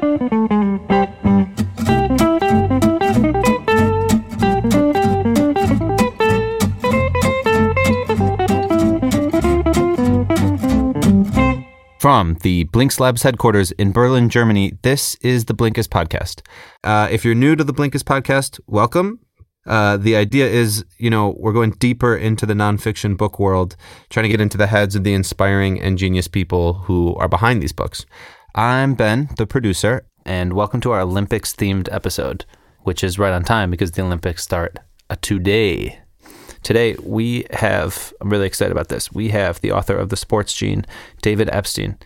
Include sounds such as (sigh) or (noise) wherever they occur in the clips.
From the Blinks Labs headquarters in Berlin, Germany, this is the Blinkist podcast. Uh, if you're new to the Blinkist podcast, welcome. Uh, the idea is, you know, we're going deeper into the nonfiction book world, trying to get into the heads of the inspiring and genius people who are behind these books. I'm Ben, the producer, and welcome to our Olympics themed episode, which is right on time because the Olympics start a today. Today, we have, I'm really excited about this. We have the author of The Sports Gene, David Epstein.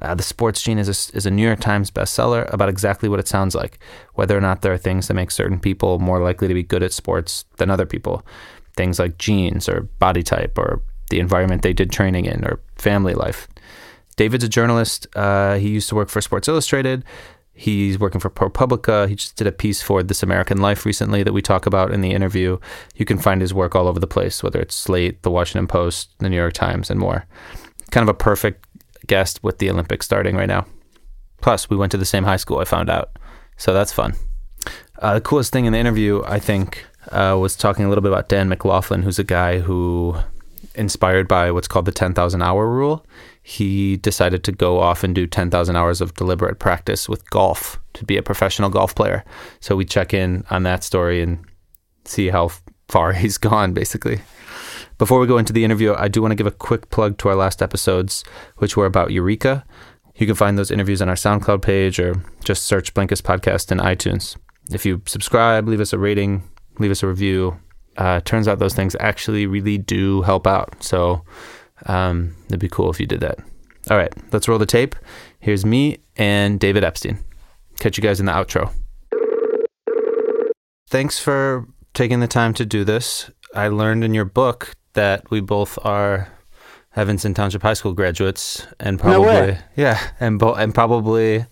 Uh, the Sports Gene is a, is a New York Times bestseller about exactly what it sounds like, whether or not there are things that make certain people more likely to be good at sports than other people. Things like genes or body type or the environment they did training in or family life. David's a journalist. Uh, he used to work for Sports Illustrated. He's working for ProPublica. He just did a piece for This American Life recently that we talk about in the interview. You can find his work all over the place, whether it's Slate, The Washington Post, The New York Times, and more. Kind of a perfect guest with the Olympics starting right now. Plus, we went to the same high school, I found out. So that's fun. Uh, the coolest thing in the interview, I think, uh, was talking a little bit about Dan McLaughlin, who's a guy who, inspired by what's called the 10,000 hour rule, he decided to go off and do 10,000 hours of deliberate practice with golf to be a professional golf player. So we check in on that story and see how far (laughs) he's gone, basically. Before we go into the interview, I do want to give a quick plug to our last episodes, which were about Eureka. You can find those interviews on our SoundCloud page or just search Blinkist Podcast in iTunes. If you subscribe, leave us a rating, leave us a review. Uh, turns out those things actually really do help out. So um, it'd be cool if you did that. All right, let's roll the tape. Here's me and David Epstein. Catch you guys in the outro. Thanks for taking the time to do this. I learned in your book that we both are Evanston Township High School graduates, and probably no yeah, and bo- and probably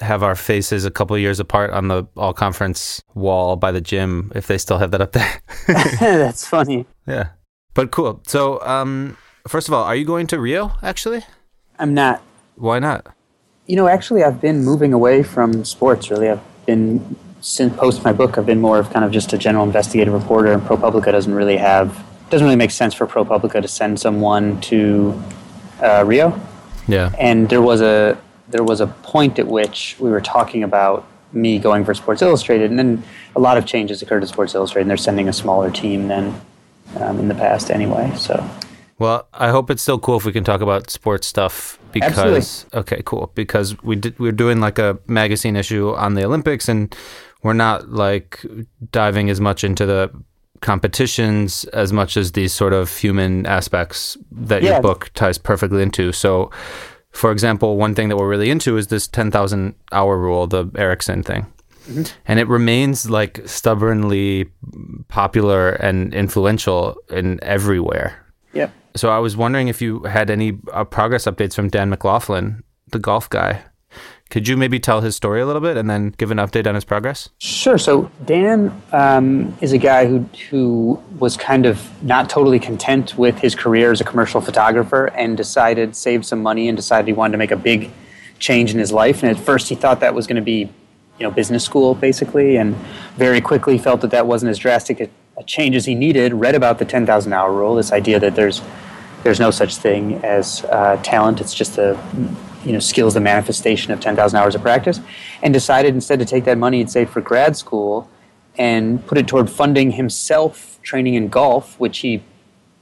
have our faces a couple years apart on the all conference wall by the gym if they still have that up there. (laughs) (laughs) That's funny. Yeah, but cool. So, um, First of all, are you going to Rio actually? I'm not. Why not? You know, actually, I've been moving away from sports. Really, I've been since post my book. I've been more of kind of just a general investigative reporter, and ProPublica doesn't really have doesn't really make sense for ProPublica to send someone to uh, Rio. Yeah. And there was a there was a point at which we were talking about me going for Sports Illustrated, and then a lot of changes occurred at Sports Illustrated, and they're sending a smaller team than um, in the past anyway. So well, I hope it's still cool if we can talk about sports stuff because Absolutely. okay, cool. Because we did we're doing like a magazine issue on the Olympics and we're not like diving as much into the competitions as much as these sort of human aspects that yeah. your book ties perfectly into. So for example, one thing that we're really into is this 10,000 hour rule, the Ericsson thing. Mm-hmm. And it remains like stubbornly popular and influential in everywhere. Yep. So I was wondering if you had any uh, progress updates from Dan McLaughlin, the golf guy. Could you maybe tell his story a little bit and then give an update on his progress? Sure. So Dan um, is a guy who who was kind of not totally content with his career as a commercial photographer and decided saved some money and decided he wanted to make a big change in his life. And at first he thought that was going to be, you know, business school basically, and very quickly felt that that wasn't as drastic a, a change as he needed. Read about the ten thousand hour rule, this idea that there's there's no such thing as uh, talent. It's just the you know skills, the manifestation of 10,000 hours of practice, and decided instead to take that money he'd saved for grad school and put it toward funding himself training in golf, which he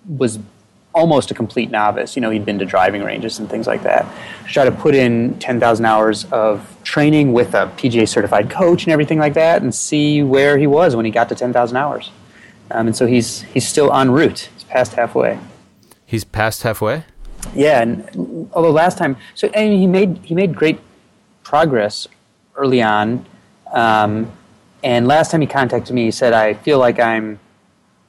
was almost a complete novice. You know, he'd been to driving ranges and things like that. Try to put in 10,000 hours of training with a PGA certified coach and everything like that and see where he was when he got to 10,000 hours. Um, and so he's, he's still en route. He's past halfway. He's past halfway. Yeah, and although last time, so and he made he made great progress early on, um, and last time he contacted me, he said, "I feel like I'm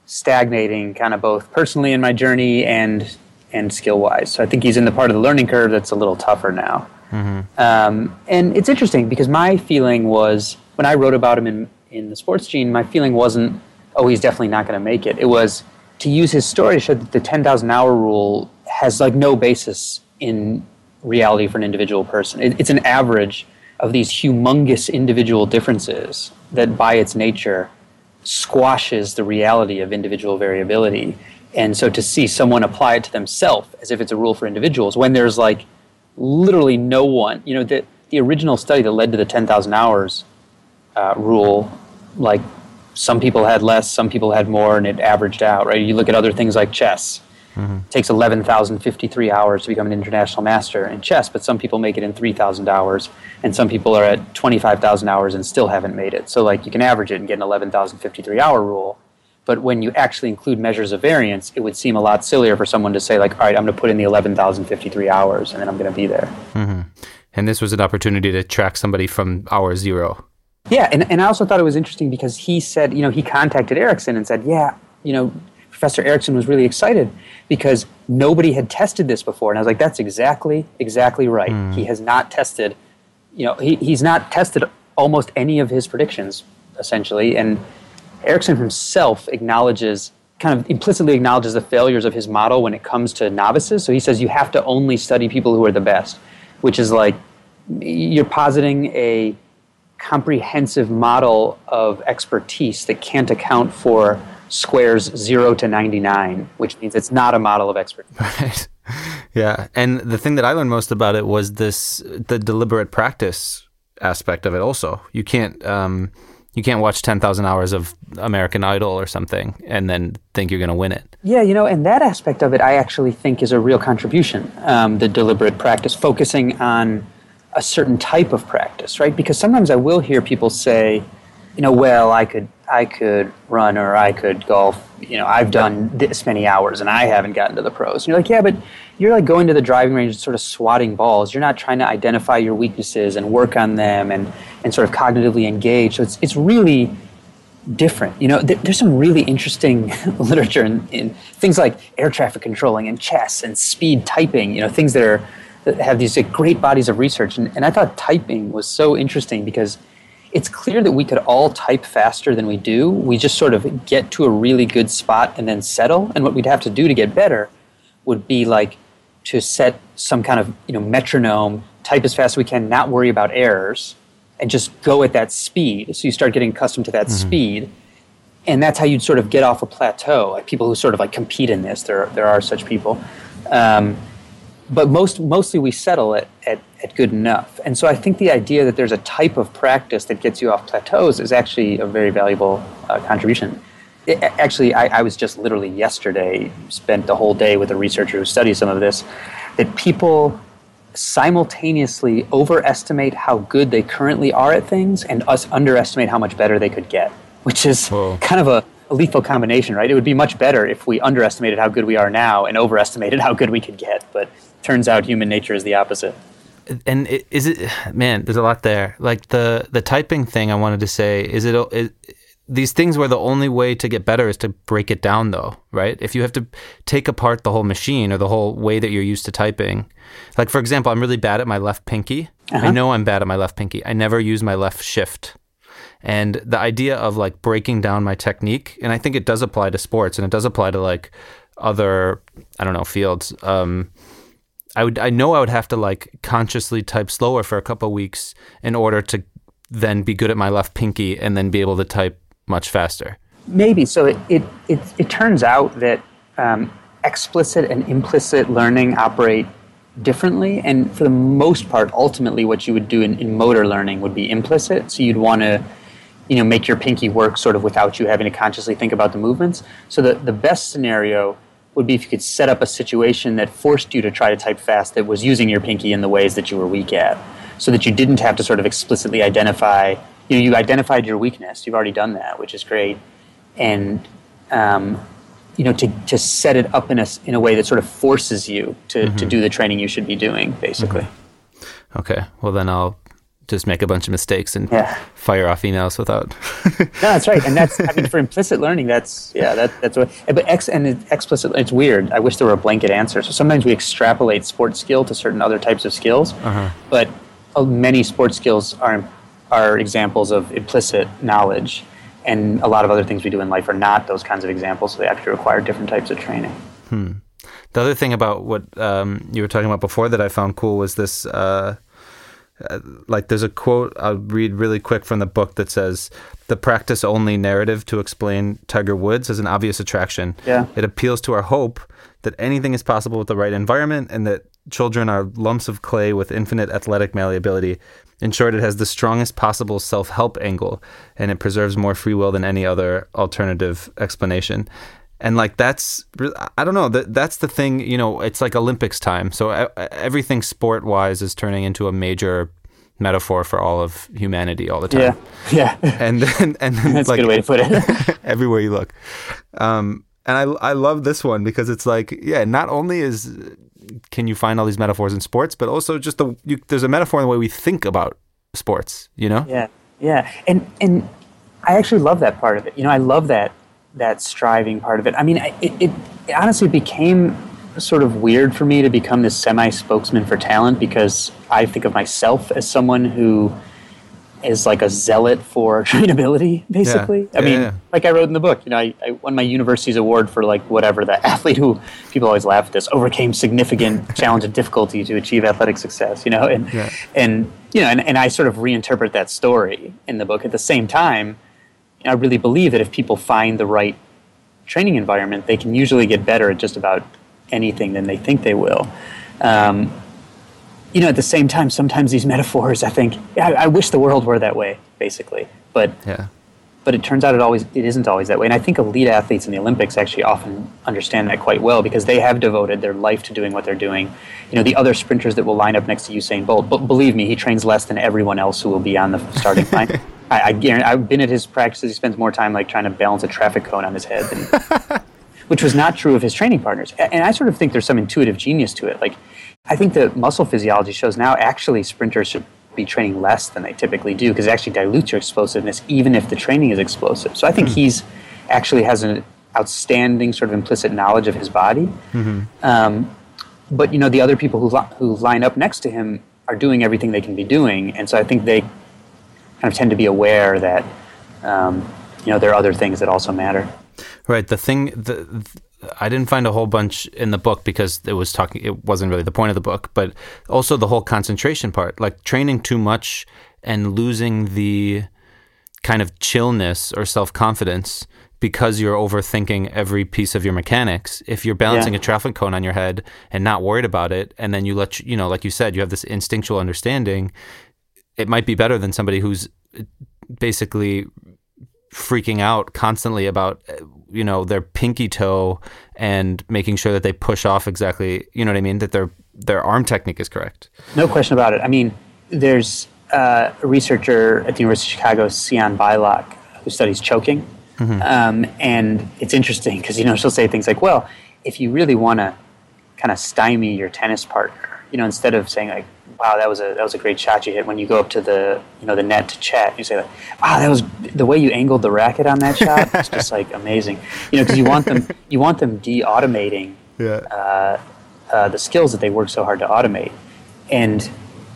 stagnating, kind of both personally in my journey and and skill wise." So I think he's in the part of the learning curve that's a little tougher now. Mm-hmm. Um, and it's interesting because my feeling was when I wrote about him in in the Sports Gene, my feeling wasn't, "Oh, he's definitely not going to make it." It was to use his story to show that the 10,000 hour rule has like no basis in reality for an individual person. It, it's an average of these humongous individual differences that by its nature squashes the reality of individual variability. And so to see someone apply it to themselves as if it's a rule for individuals when there's like literally no one, you know, the, the original study that led to the 10,000 hours uh, rule, like some people had less, some people had more, and it averaged out, right? You look at other things like chess. Mm-hmm. It takes 11,053 hours to become an international master in chess, but some people make it in 3,000 hours, and some people are at 25,000 hours and still haven't made it. So, like, you can average it and get an 11,053 hour rule. But when you actually include measures of variance, it would seem a lot sillier for someone to say, like, all right, I'm going to put in the 11,053 hours and then I'm going to be there. Mm-hmm. And this was an opportunity to track somebody from hour zero. Yeah, and, and I also thought it was interesting because he said, you know, he contacted Ericsson and said, yeah, you know, Professor Ericsson was really excited because nobody had tested this before. And I was like, that's exactly, exactly right. Mm. He has not tested, you know, he, he's not tested almost any of his predictions, essentially. And Ericsson himself acknowledges, kind of implicitly acknowledges the failures of his model when it comes to novices. So he says you have to only study people who are the best, which is like you're positing a comprehensive model of expertise that can't account for squares 0 to 99, which means it's not a model of expertise. (laughs) Right. Yeah. And the thing that I learned most about it was this the deliberate practice aspect of it also. You can't um, you can't watch 10,000 hours of American Idol or something and then think you're going to win it. Yeah, you know, and that aspect of it I actually think is a real contribution. Um, the deliberate practice, focusing on a certain type of practice, right? Because sometimes I will hear people say, you know, well, I could I could run or I could golf. You know, I've done this many hours and I haven't gotten to the pros. And you're like, yeah, but you're like going to the driving range and sort of swatting balls. You're not trying to identify your weaknesses and work on them and, and sort of cognitively engage. So it's, it's really different. You know, th- there's some really interesting (laughs) literature in, in things like air traffic controlling and chess and speed typing, you know, things that are that have these great bodies of research. And, and I thought typing was so interesting because – it's clear that we could all type faster than we do. We just sort of get to a really good spot and then settle. And what we'd have to do to get better would be like to set some kind of you know metronome, type as fast as we can, not worry about errors, and just go at that speed. So you start getting accustomed to that mm-hmm. speed. And that's how you'd sort of get off a plateau. Like people who sort of like compete in this, there there are such people. Um, but most mostly we settle at, at, at good enough. And so I think the idea that there's a type of practice that gets you off plateaus is actually a very valuable uh, contribution. It, actually, I, I, was just literally yesterday spent the whole day with a researcher who studies some of this. That people simultaneously overestimate how good they currently are at things, and us underestimate how much better they could get, which is Whoa. kind of a a lethal combination, right? It would be much better if we underestimated how good we are now and overestimated how good we could get. But turns out human nature is the opposite. And is it, man? There's a lot there. Like the the typing thing, I wanted to say, is it, it these things where the only way to get better is to break it down, though, right? If you have to take apart the whole machine or the whole way that you're used to typing, like for example, I'm really bad at my left pinky. Uh-huh. I know I'm bad at my left pinky. I never use my left shift. And the idea of like breaking down my technique, and I think it does apply to sports and it does apply to like other, I don't know, fields. Um, I would, I know I would have to like consciously type slower for a couple weeks in order to then be good at my left pinky and then be able to type much faster. Maybe. So it, it, it, it turns out that um, explicit and implicit learning operate differently. And for the most part, ultimately, what you would do in, in motor learning would be implicit. So you'd want to you know make your pinky work sort of without you having to consciously think about the movements so the, the best scenario would be if you could set up a situation that forced you to try to type fast that was using your pinky in the ways that you were weak at so that you didn't have to sort of explicitly identify you know you identified your weakness. You've already done that which is great. And um, you know to, to set it up in a, in a way that sort of forces you to, mm-hmm. to do the training you should be doing basically. Okay. Well then i'll just make a bunch of mistakes and yeah. fire off emails without. (laughs) no, that's right, and that's I mean for implicit learning, that's yeah, that, that's what. But ex and explicit, it's weird. I wish there were a blanket answer. So sometimes we extrapolate sports skill to certain other types of skills, uh-huh. but uh, many sports skills are are examples of implicit knowledge, and a lot of other things we do in life are not those kinds of examples. So they actually require different types of training. Hmm. The other thing about what um, you were talking about before that I found cool was this. Uh, uh, like there's a quote I'll read really quick from the book that says the practice only narrative to explain Tiger Woods is an obvious attraction. Yeah. It appeals to our hope that anything is possible with the right environment and that children are lumps of clay with infinite athletic malleability. In short, it has the strongest possible self help angle and it preserves more free will than any other alternative explanation. And like that's, I don't know, that, that's the thing, you know, it's like Olympics time. So everything sport wise is turning into a major metaphor for all of humanity all the time. Yeah, (laughs) yeah. And then, and then that's like, a good way to put it. (laughs) (laughs) everywhere you look. Um, and I, I love this one because it's like, yeah, not only is can you find all these metaphors in sports, but also just the you, there's a metaphor in the way we think about sports. You know? Yeah, yeah, and and I actually love that part of it. You know, I love that that striving part of it. I mean, it, it, it honestly became sort of weird for me to become this semi spokesman for talent because I think of myself as someone who is like a zealot for (laughs) trainability, basically. Yeah. I mean, yeah. like I wrote in the book, you know, I, I, won my university's award for like whatever the athlete who people always laugh at this overcame significant (laughs) challenge and difficulty to achieve athletic success, you know, and yeah. and you know, and, and I sort of reinterpret that story in the book. At the same time, I really believe that if people find the right training environment, they can usually get better at just about anything than they think they will. Um, you know, at the same time, sometimes these (laughs) metaphors, I think, I, I wish the world were that way, basically. But yeah. But it turns out it always it isn't always that way, and I think elite athletes in the Olympics actually often understand that quite well because they have devoted their life to doing what they're doing. You know, the other sprinters that will line up next to Usain Bolt, but believe me, he trains less than everyone else who will be on the starting (laughs) line. I, I guarantee, I've been at his practices. He spends more time like trying to balance a traffic cone on his head, than, (laughs) which was not true of his training partners. And I sort of think there's some intuitive genius to it. Like I think the muscle physiology shows now actually sprinters should be training less than they typically do because it actually dilutes your explosiveness even if the training is explosive. So I think mm-hmm. he's actually has an outstanding sort of implicit knowledge of his body. Mm-hmm. Um, but you know the other people who li- who line up next to him are doing everything they can be doing, and so I think they kind of tend to be aware that um, you know there are other things that also matter. Right. The thing the I didn't find a whole bunch in the book because it was talking. It wasn't really the point of the book, but also the whole concentration part, like training too much and losing the kind of chillness or self confidence because you're overthinking every piece of your mechanics. If you're balancing yeah. a traffic cone on your head and not worried about it, and then you let you know, like you said, you have this instinctual understanding, it might be better than somebody who's basically freaking out constantly about you know their pinky toe and making sure that they push off exactly you know what I mean that their their arm technique is correct. No question about it. I mean, there's uh, a researcher at the University of Chicago, Sian Beilock who studies choking, mm-hmm. um, and it's interesting because you know she'll say things like, "Well, if you really want to kind of stymie your tennis partner, you know, instead of saying like, wow, that was a that was a great shot you hit. When you go up to the you know the net to chat, you say like, wow, that was the way you angled the racket on that shot. it's just like (laughs) amazing, you know, because you want them you want them de-automating yeah. uh, uh, the skills that they work so hard to automate, and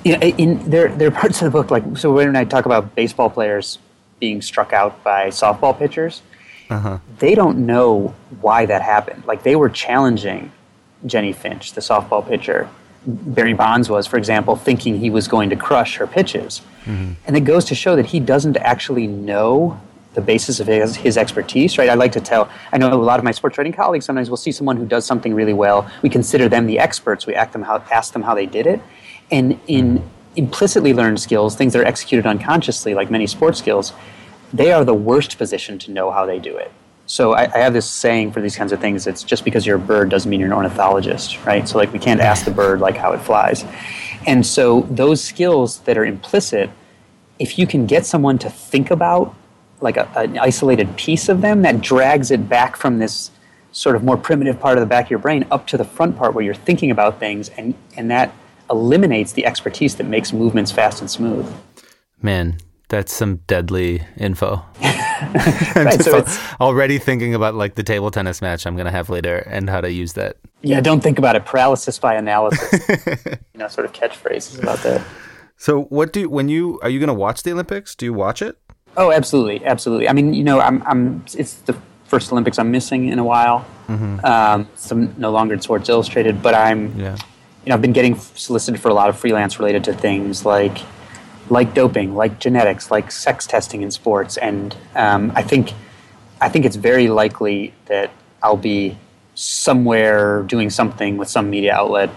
you know, in there there are parts of the book like so when I talk about baseball players being struck out by softball pitchers. Uh-huh. They don't know why that happened. Like they were challenging Jennie Finch, the softball pitcher, Barry Bonds was, for example, thinking he was going to crush her pitches. Mm-hmm. And it goes to show that he doesn't actually know the basis of his, his expertise, right? I like to tell, I know a lot of my sports writing colleagues sometimes will see someone who does something really well. We consider them the experts. We ask them how, ask them how they did it. And in implicitly learned skills, things that are executed unconsciously, like many sports skills, they are the worst position to know how they do it. So I, I, have this saying for these kinds of things. It's just because you're a bird doesn't mean you're an ornithologist, right? So like we can't ask the bird like how it flies. And so those skills that are implicit, if you can get someone to think about like a, an isolated piece of them, that drags it back from this sort of more primitive part of the back of your brain up to the front part where you're thinking about things, and and that eliminates the expertise that makes movements fast and smooth. Man, that's some deadly info. (laughs) (laughs) right, so already thinking about like the table tennis match I'm going to have later and how to use that. Yeah, don't think about it. Paralysis by analysis. (laughs) you know, sort of catchphrases about that. So, what do you, when you are you going to watch the Olympics? Do you watch it? Oh, absolutely, absolutely. I mean, you know, I'm, I'm it's the first Olympics I'm missing in a while. Mm-hmm. Um, so I'm no longer in Sports Illustrated, but I'm. Yeah you know, I've been getting solicited for a lot of freelance related to things like like doping, like genetics, like sex testing in sports, and um, I think I think it's very likely that I'll be somewhere doing something with some media outlet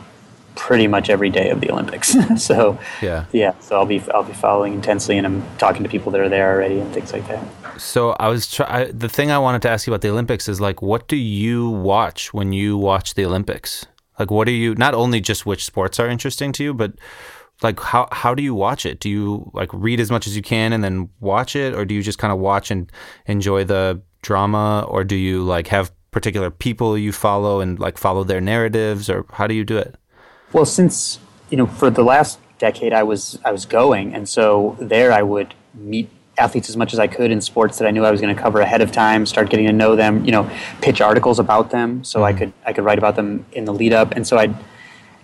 pretty much every day of the Olympics. (laughs) (laughs) so Yeah. yeah. So I'll be I'll be following intensely, and I'm talking to people that are there already and things like that. So I was try- I, the thing I wanted to ask you about the Olympics is like, what do you watch when you watch the Olympics? Like, what are you not only just which sports are interesting to you, but like how how do you watch it? Do you like read as much as you can and then watch it, or do you just kind of watch and enjoy the drama, or do you like have particular people you follow and like follow their narratives, or how do you do it? Well, since you know, for the last decade, I was I was going, and so there I would meet athletes as much as I could in sports that I knew I was going to cover ahead of time. Start getting to know them. You know, pitch articles about them, so I mm. could I could write about them in the lead up, and so I'd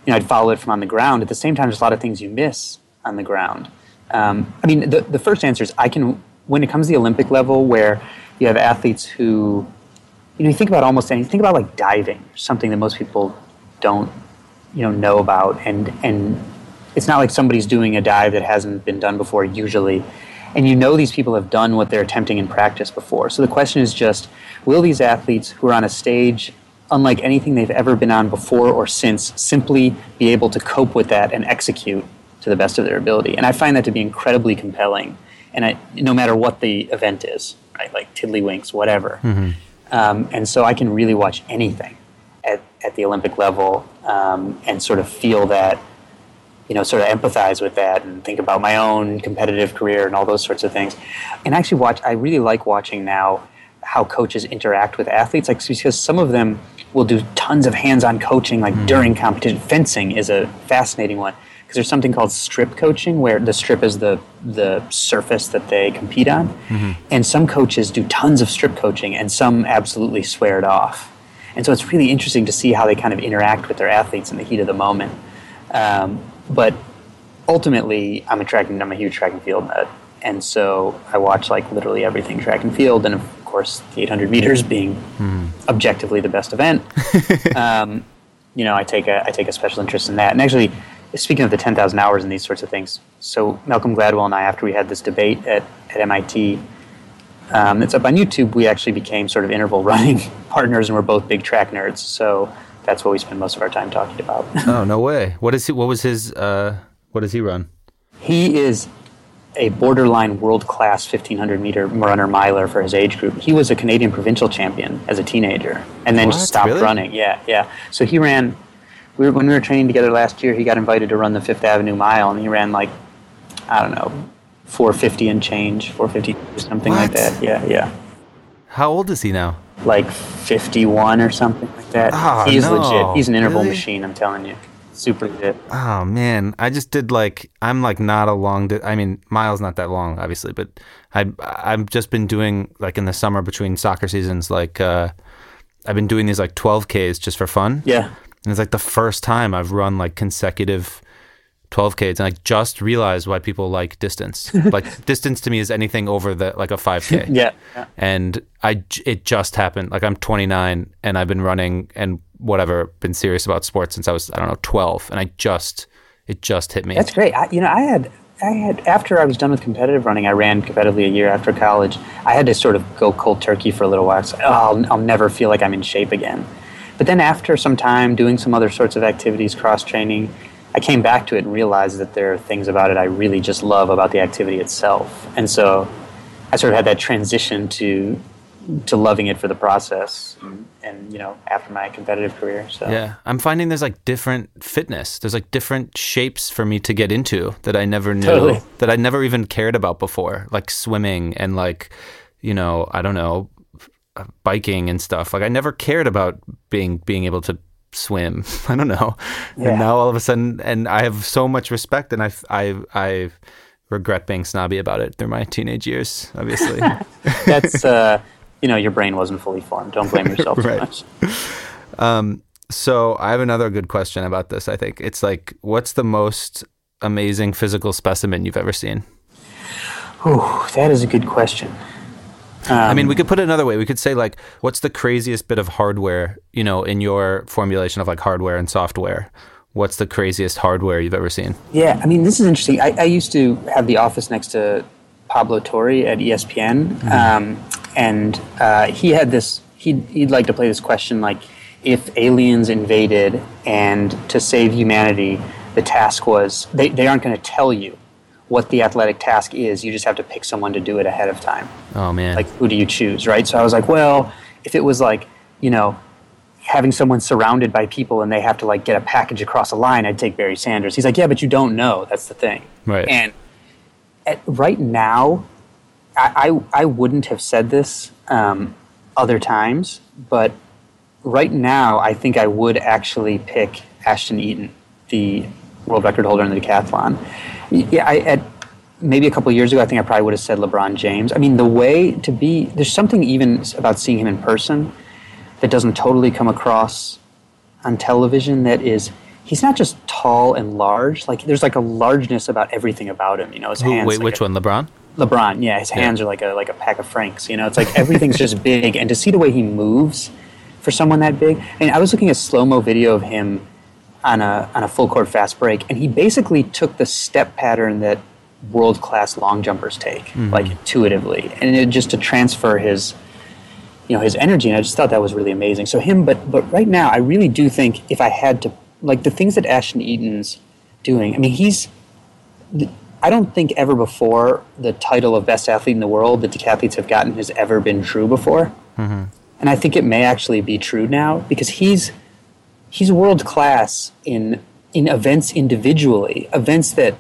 you know I'd follow it from on the ground. At the same time, there's a lot of things you miss on the ground. Um, I mean, the the first answer is I can when it comes to the Olympic level where you have athletes who you know you think about almost anything. Think about like diving, something that most people don't you know know about and and it's not like somebody's doing a dive that hasn't been done before usually and you know these people have done what they're attempting in practice before so the question is just will these athletes who are on a stage unlike anything they've ever been on before or since simply be able to cope with that and execute to the best of their ability and i find that to be incredibly compelling and I, no matter what the event is right like tiddlywinks whatever um, and so i can really watch anything at, at the Olympic level um, and sort of feel that, you know, sort of empathize with that and think about my own competitive career and all those sorts of things. And actually, watch. I really like watching now how coaches interact with athletes, like because some of them will do tons of hands-on coaching, like during competition. Fencing is a fascinating one because there's something called strip coaching, where the strip is the the surface that they compete on, and some coaches do tons of strip coaching, and some absolutely swear it off. And so it's really interesting to see how they kind of interact with their athletes in the heat of the moment. Um, but ultimately, I'm a track I'm a huge track and field nut, and so I watch like literally everything track and field, and of course the 800 meters being objectively the best event. (laughs) um, you know, I take a I take a special interest in that. And actually, speaking of the 10,000 hours and these sorts of things, so Malcolm Gladwell and I, after we had this debate at, at MIT, um, it's up on YouTube. We actually became sort of interval running (laughs) partners, and we're both big track nerds. So that's what we spend most of our time talking about. Oh no way! What is he? What was his? Uh, what does he run? he is a borderline world class 1500 meter runner miler for his age group. He was a Canadian provincial champion as a teenager, and then What? just stopped Really? running. Yeah, yeah. So he ran. We were, when we were training together last year, he got invited to run the Fifth Avenue Mile, and he ran like I don't know, 450 and change, 450 or something like that. Yeah, yeah. How old is he now? Like 51 or something like that. Ah, He's no. legit. He's an interval Really? machine. I'm telling you, super legit. Oh man, I just did like I'm like not a long. Di- I mean, miles not that long, obviously, but I I've just been doing like in the summer between soccer seasons, like uh, I've been doing these like 12ks just for fun. Yeah. And it's like the first time I've run like consecutive 12Ks. And I just realized why people like distance. (laughs) like distance to me is anything over the like a 5K. Yeah. (laughs) yeah. And I, it just happened. Like I'm 29 and I've been running and whatever, been serious about sports since I was, I don't know, 12. And I just, it just hit me. That's great. I, you know, I had, I had after I was done with competitive running, I ran competitively a year after college. I had to sort of go cold turkey for a little while. So, oh, I'll, I'll never feel like I'm in shape again. But then after some time doing some other sorts of activities, cross training, I came back to it and realized that there are things about it I really just love about the activity itself. And so I sort of had that transition to to loving it for the process and, and you know after my competitive career. So Yeah, I'm finding there's like different fitness. There's like different shapes for me to get into that I never knew Totally. that I never even cared about before, like swimming and like you know, I don't know, biking and stuff. Like I never cared about being being able to swim. (laughs) I don't know. Yeah. And now all of a sudden and I have so much respect and I I I regret being snobby about it through my teenage years, obviously. (laughs) that's uh, you know your brain wasn't fully formed. Don't blame yourself too Right. much. (laughs) So I have another good question about this. I think it's like, what's the most amazing physical specimen you've ever seen? Ooh, that is a good question. I mean, we could put it another way. We could say like, what's the craziest bit of hardware, you know, in your formulation of like hardware and software, what's the craziest hardware you've ever seen? Yeah, I mean, this is interesting. I, I used to have the office next to Pablo Torre at ESPN, mm-hmm. um, and uh, he had this. He'd, he'd like to play this question like, if aliens invaded and to save humanity, the task was they, they aren't going to tell you what the athletic task is. You just have to pick someone to do it ahead of time. Oh man! Like who do you choose, right? So I was like, well, if it was like you know having someone surrounded by people and they have to like get a package across a line, I'd take Barry Sanders. He's like, yeah, but you don't know. That's the thing. Right. And at, right now, I, I, I wouldn't have said this um, other times, but right now, I think I would actually pick Ashton Eaton, the world record holder in the decathlon. Yeah, I, at maybe a couple years ago, I think I probably would have said LeBron James. I mean, the way to be, there's something even about seeing him in person that doesn't totally come across on television that is he's not just tall and large. Like there's like a largeness about everything about him you know? His hands wait like which a, one lebron? Lebron yeah. His hands yeah. are like a like a pack of franks you know? It's like everything's just big. And to see the way he moves for someone that big I mean, i was looking at slow-mo video of him on a on a full court fast break and he basically took the step pattern that world class long jumpers take mm-hmm. like intuitively and it, just to transfer his you know his energy and i just thought that was really amazing so him but but right now i really do think if i had to like the things that ashton eaton's doing i mean he's i don't think ever before the title of best athlete in the world that decathletes have gotten has ever been true before mm-hmm. and i think it may actually be true now because he's he's world class in in events individually events that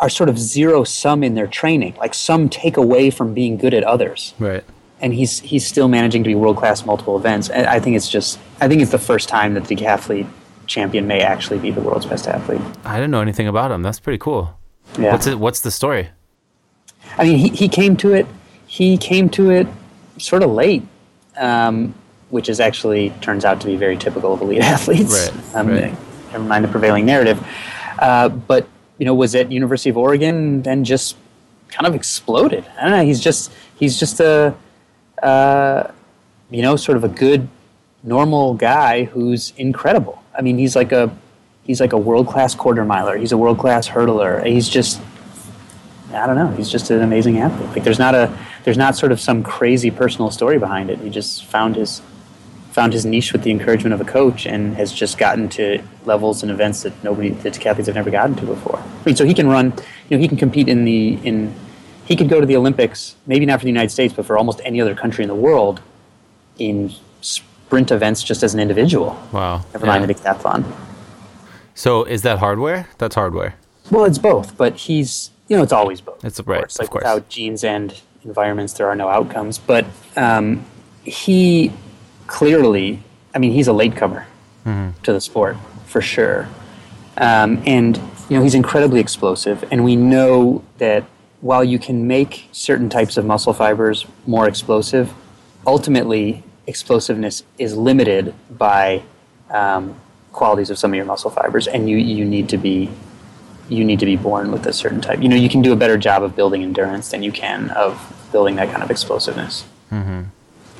are sort of zero sum in their training like some take away from being good at others right and he's he's still managing to be world class multiple events. And I think it's just I think it's the first time that the decathlete champion may actually be the world's best athlete. I didn't know anything about him. That's pretty cool. Yeah. What's it, What's the story? I mean, he, he came to it. He came to it sort of late, um, which is actually turns out to be very typical of elite (laughs) athletes. Right. Um, right. Never mind the prevailing narrative. Uh, but you know, was at University of Oregon, then just kind of exploded. I don't know. He's just he's just a uh, you know, sort of a good, normal guy who's incredible. I mean, he's like a he's like a world class quarter miler. He's a world class hurdler. He's just I don't know. He's just an amazing athlete. Like there's not a there's not sort of some crazy personal story behind it. He just found his found his niche with the encouragement of a coach and has just gotten to levels and events that nobody that decathletes have never gotten to before. I mean, so he can run. You know, he can compete in the in he could go to the Olympics, maybe not for the United States, but for almost any other country in the world in sprint events just as an individual. Wow. Never mind yeah. the decathlon. So is that hardware? That's hardware. Well, it's both, but he's, you know, it's always both. It's right, course. Like of course. without genes and environments, there are no outcomes. But um, he clearly, I mean, he's a latecomer mm-hmm. to the sport for sure. Um, and, you know, he's incredibly explosive. And we know that while you can make certain types of muscle fibers more explosive, ultimately explosiveness is limited by um, qualities of some of your muscle fibers, and you, you need to be you need to be born with a certain type. You know, you can do a better job of building endurance than you can of building that kind of explosiveness. Mm-hmm.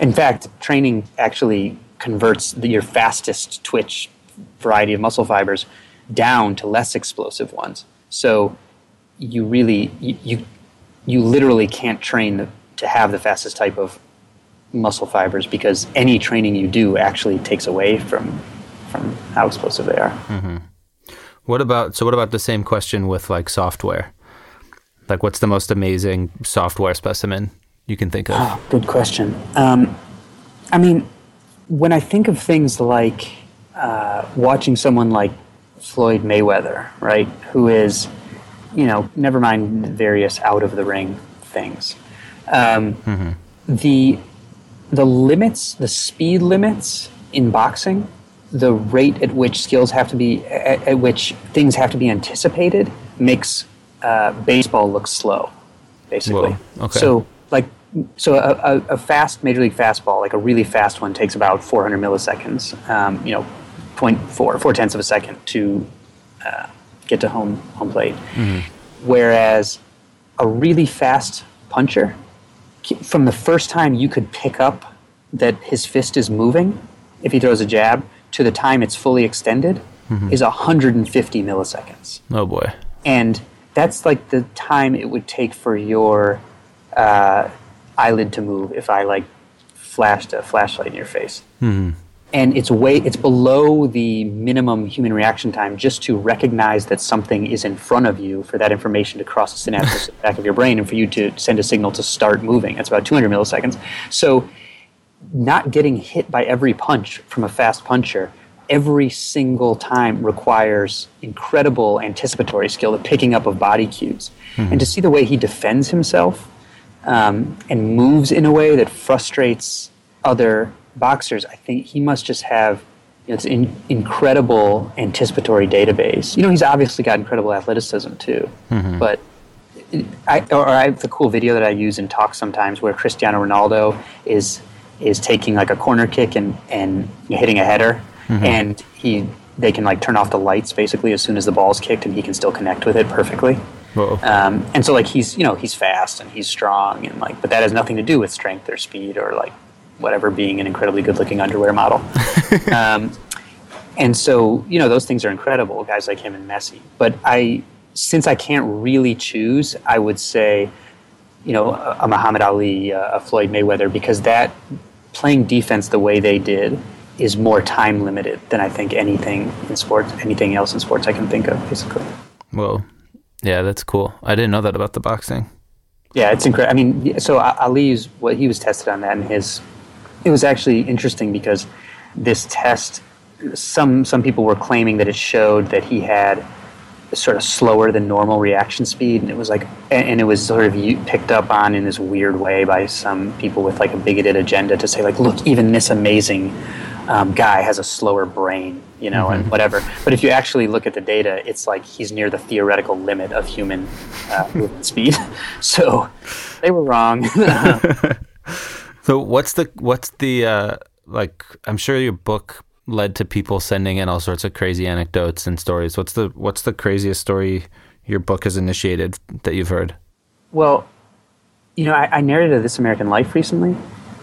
In fact, training actually converts the, your fastest twitch variety of muscle fibers down to less explosive ones. So you really you, you, you literally can't train to have the fastest type of muscle fibers because any training you do actually takes away from from how explosive they are. Mm-hmm. What about so? What about the same question with like software? Like, what's the most amazing software specimen you can think of? Oh, good question. Um, I mean, when I think of things like uh, watching someone like Floyd Mayweather, right, who is you know, never mind various out of the ring things. Um, mm-hmm. The the limits, the speed limits in boxing, the rate at which skills have to be, at, at which things have to be anticipated, makes uh, baseball look slow, basically. Whoa. Okay. So, like, so a, a, a, fast major league fastball, like a really fast one, takes about 400 milliseconds. Um, you know, 0.4, four tenths of a second to uh, get to home home plate. Mm-hmm. Whereas a really fast puncher, from the first time you could pick up that his fist is moving, if he throws a jab, to the time it's fully extended, is 150 milliseconds. Oh boy. And that's like the time it would take for your uh, eyelid to move if I like flashed a flashlight in your face. Mm-hmm. And it's way it's below the minimum human reaction time just to recognize that something is in front of you for that information to cross the synapses back of your brain and for you to send a signal to start moving. That's about 200 milliseconds. So not getting hit by every punch from a fast puncher every single time requires incredible anticipatory skill, the picking up of body cues. Mm-hmm. And to see the way he defends himself um, and moves in a way that frustrates other boxers, I think he must just have you know, this in, incredible anticipatory database. You know, he's obviously got incredible athleticism too, but I, or I have the cool video that I use in talks sometimes where Cristiano Ronaldo is is taking like a corner kick and and hitting a header, and he they can like turn off the lights basically as soon as the ball's kicked, and he can still connect with it perfectly. Um, and so like he's you know he's fast and he's strong and like but that has nothing to do with strength or speed or like whatever being an incredibly good looking underwear model. (laughs) um, and so you know those things are incredible guys like him and Messi. But I since I can't really choose, I would say you know a, a Muhammad Ali, a, a Floyd Mayweather because that playing defense the way they did is more time limited than I think anything in sports anything else in sports I can think of basically. Whoa. Yeah, that's cool. I didn't know that about the boxing. Yeah, it's incredible. I mean, so Ali's what he was tested on that, and his it was actually interesting because this test, some some people were claiming that it showed that he had sort of slower than normal reaction speed, and it was like, and it was sort of picked up on in this weird way by some people with like a bigoted agenda to say like, look, even this amazing um, guy has a slower brain, you know, and whatever. But if you actually look at the data, it's like he's near the theoretical limit of human uh, (laughs) movement speed. (laughs) So they were wrong. (laughs) So what's the what's the uh like I'm sure your book led to people sending in all sorts of crazy anecdotes and stories. What's the what's the craziest story your book has initiated that you've heard? well, you know, I, I narrated This American Life recently,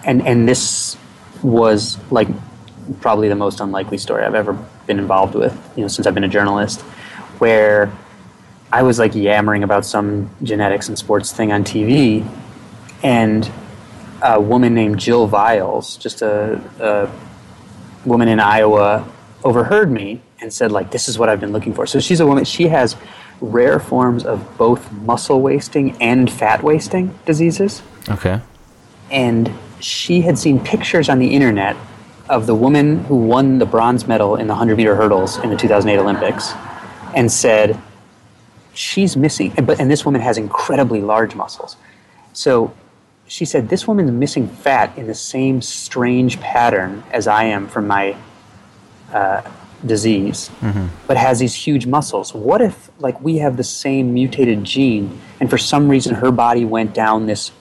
and and this was like probably the most unlikely story I've ever been involved with. You know, since I've been a journalist, where I was like yammering about some genetics and sports thing on TV, and a woman named Jill Viles, just a, a woman in Iowa, overheard me and said, like, this is what I've been looking for. So she's a woman, she has rare forms of both muscle wasting and fat wasting diseases. Okay. And she had seen pictures on the internet of the woman who won the bronze medal in the 100 meter hurdles in the 2008 Olympics and said, she's missing, and- but, and this woman has incredibly large muscles. So she said, This woman's missing fat in the same strange pattern as I am from my uh, disease, but has these huge muscles. What if, like, we have the same mutated gene, and for some reason her body went down this,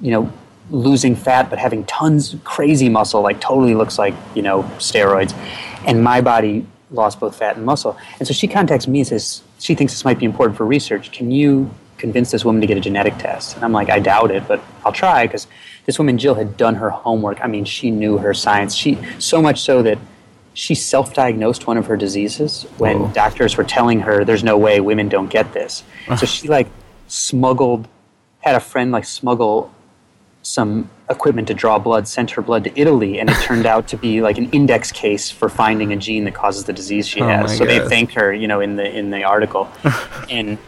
you know, losing fat but having tons crazy muscle, like totally looks like, you know, steroids, and my body lost both fat and muscle. And so she contacts me and says, she thinks this might be important for research. Can you convince this woman to get a genetic test? And I'm like, I doubt it, but I'll try because this woman Jill had done her homework. I mean, she knew her science. She so much so that she self-diagnosed one of her diseases when Whoa. doctors were telling her there's no way women don't get this. so she like smuggled had a friend like smuggle some equipment to draw blood, sent her blood to Italy, and it turned out to be like an index case for finding a gene that causes the disease she Oh has. So they God. thanked her, you know, in the in the article. (laughs) and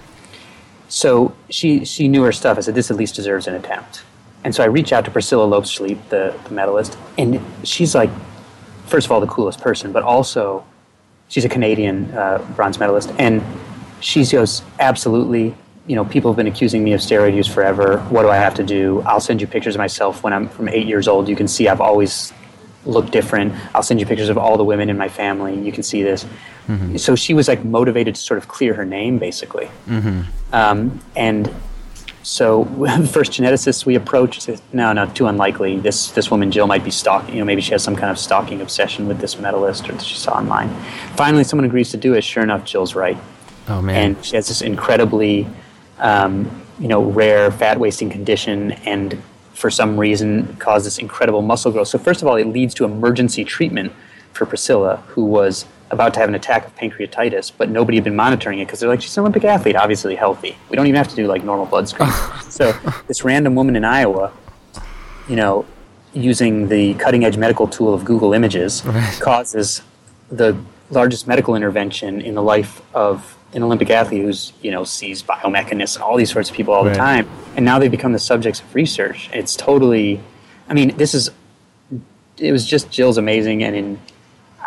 so she she knew her stuff. I said, this at least deserves an attempt. And so I reach out to Priscilla Lopes-Schliep, the, the medalist, and she's like, first of all, the coolest person, but also she's a Canadian uh, bronze medalist, and she goes, absolutely. You know, people have been accusing me of steroid use forever. What do I have to do? I'll send you pictures of myself when I'm from eight years old. You can see I've always looked different. I'll send you pictures of all the women in my family. You can see this. So she was like motivated to sort of clear her name, basically. Um, and so the (laughs) first geneticists we approached said, no, no, too unlikely. This this woman Jill might be stalking. You know, maybe she has some kind of stalking obsession with this medalist or that she saw online. Finally, someone agrees to do it. Sure enough, Jill's right, Oh man. and she has this incredibly, um, you know, rare fat wasting condition, and for some reason caused this incredible muscle growth. So first of all, it leads to emergency treatment for Priscilla, who was about to have an attack of pancreatitis, but nobody had been monitoring it because they're like, she's an Olympic athlete, obviously healthy. We don't even have to do like normal blood screens. (laughs) so this random woman in Iowa, you know, using the cutting edge medical tool of Google Images, (laughs) right. causes the largest medical intervention in the life of an Olympic athlete who's you know sees biomechanists and all these sorts of people all right. the time, and now they become the subjects of research. It's totally, I mean, this is, it was just Jill's amazing, and in,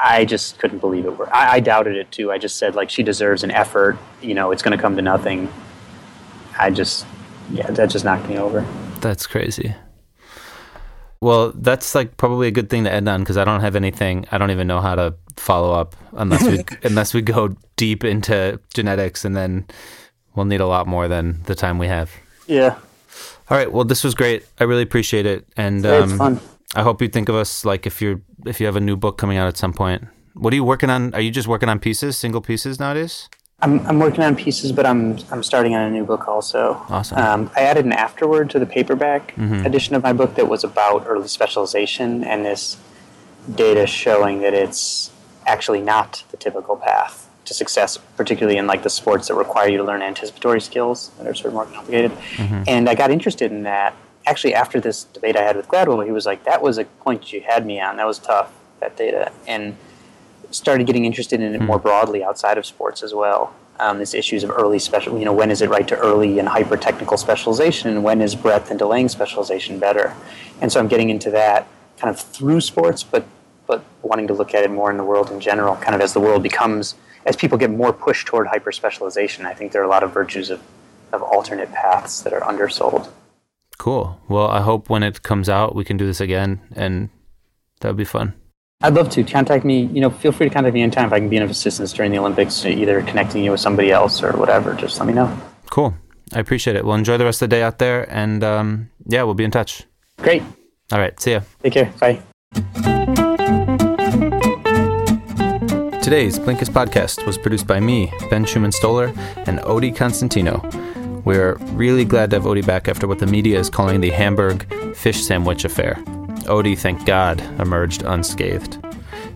I just couldn't believe it. I, I doubted it too. I just said like she deserves an effort. You know, it's going to come to nothing. I just, yeah, that just knocked me over. That's crazy. Well, that's like probably a good thing to end on because I don't have anything. I don't even know how to follow up unless we (laughs) unless we go deep into genetics, and then we'll need a lot more than the time we have. Yeah. All right. Well, this was great. I really appreciate it, and um, fun. I hope you think of us like if you're if you have a new book coming out at some point. What are you working on? Are you just working on pieces, single pieces nowadays? I'm, I'm working on pieces, but I'm I'm starting on a new book also. Awesome. Um, I added an afterword to the paperback mm-hmm. edition of my book that was about early specialization and this data showing that it's actually not the typical path to success, particularly in like the sports that require you to learn anticipatory skills that are sort of more complicated. Mm-hmm. And I got interested in that actually after this debate I had with Gladwell. He was like, "That was a point you had me on. That was tough. That data." And started getting interested in it more hmm. broadly outside of sports as well. Um, this issues of early special, you know, when is it right to early and hyper technical specialization, and when is breadth and delaying specialization better? And so I'm getting into that kind of through sports, but but wanting to look at it more in the world in general, kind of as the world becomes, as people get more pushed toward hyper specialization. I think there are a lot of virtues of of alternate paths that are undersold. Cool. Well, I hope when it comes out, we can do this again, and that would be fun. I'd love to contact me. You know, feel free to contact me anytime if I can be of assistance during the Olympics, either connecting you with somebody else or whatever. Just let me know. Cool. I appreciate it. Well, enjoy the rest of the day out there, and um, yeah, we'll be in touch. Great. All right. See ya. Take care. Bye. Today's Blinkist podcast was produced by me, Ben Schumann Stoller, and Odie Constantino. We're really glad to have Odie back after what the media is calling the Hamburg fish sandwich affair. Odie, thank God, emerged unscathed.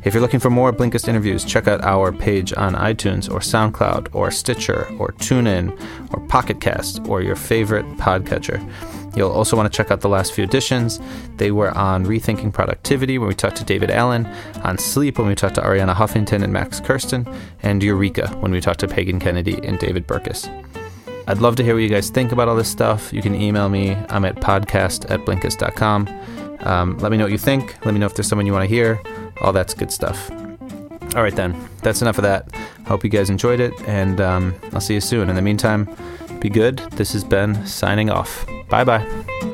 If you're looking for more Blinkist interviews, check out our page on iTunes or SoundCloud or Stitcher or TuneIn or Pocketcast or your favorite podcatcher. You'll also want to check out the last few editions. They were on Rethinking Productivity when we talked to David Allen, on Sleep when we talked to Arianna Huffington and Max Kersten, and Eureka when we talked to Pagan Kennedy and David Burkus. I'd love to hear what you guys think about all this stuff. You can email me. I'm at podcast at blinkist.com. Um, let me know what you think. Let me know if there's someone you want to hear. All that's good stuff. All right, then. That's enough of that. Hope you guys enjoyed it, and um, I'll see you soon. In the meantime, be good. This has been signing off. Bye bye.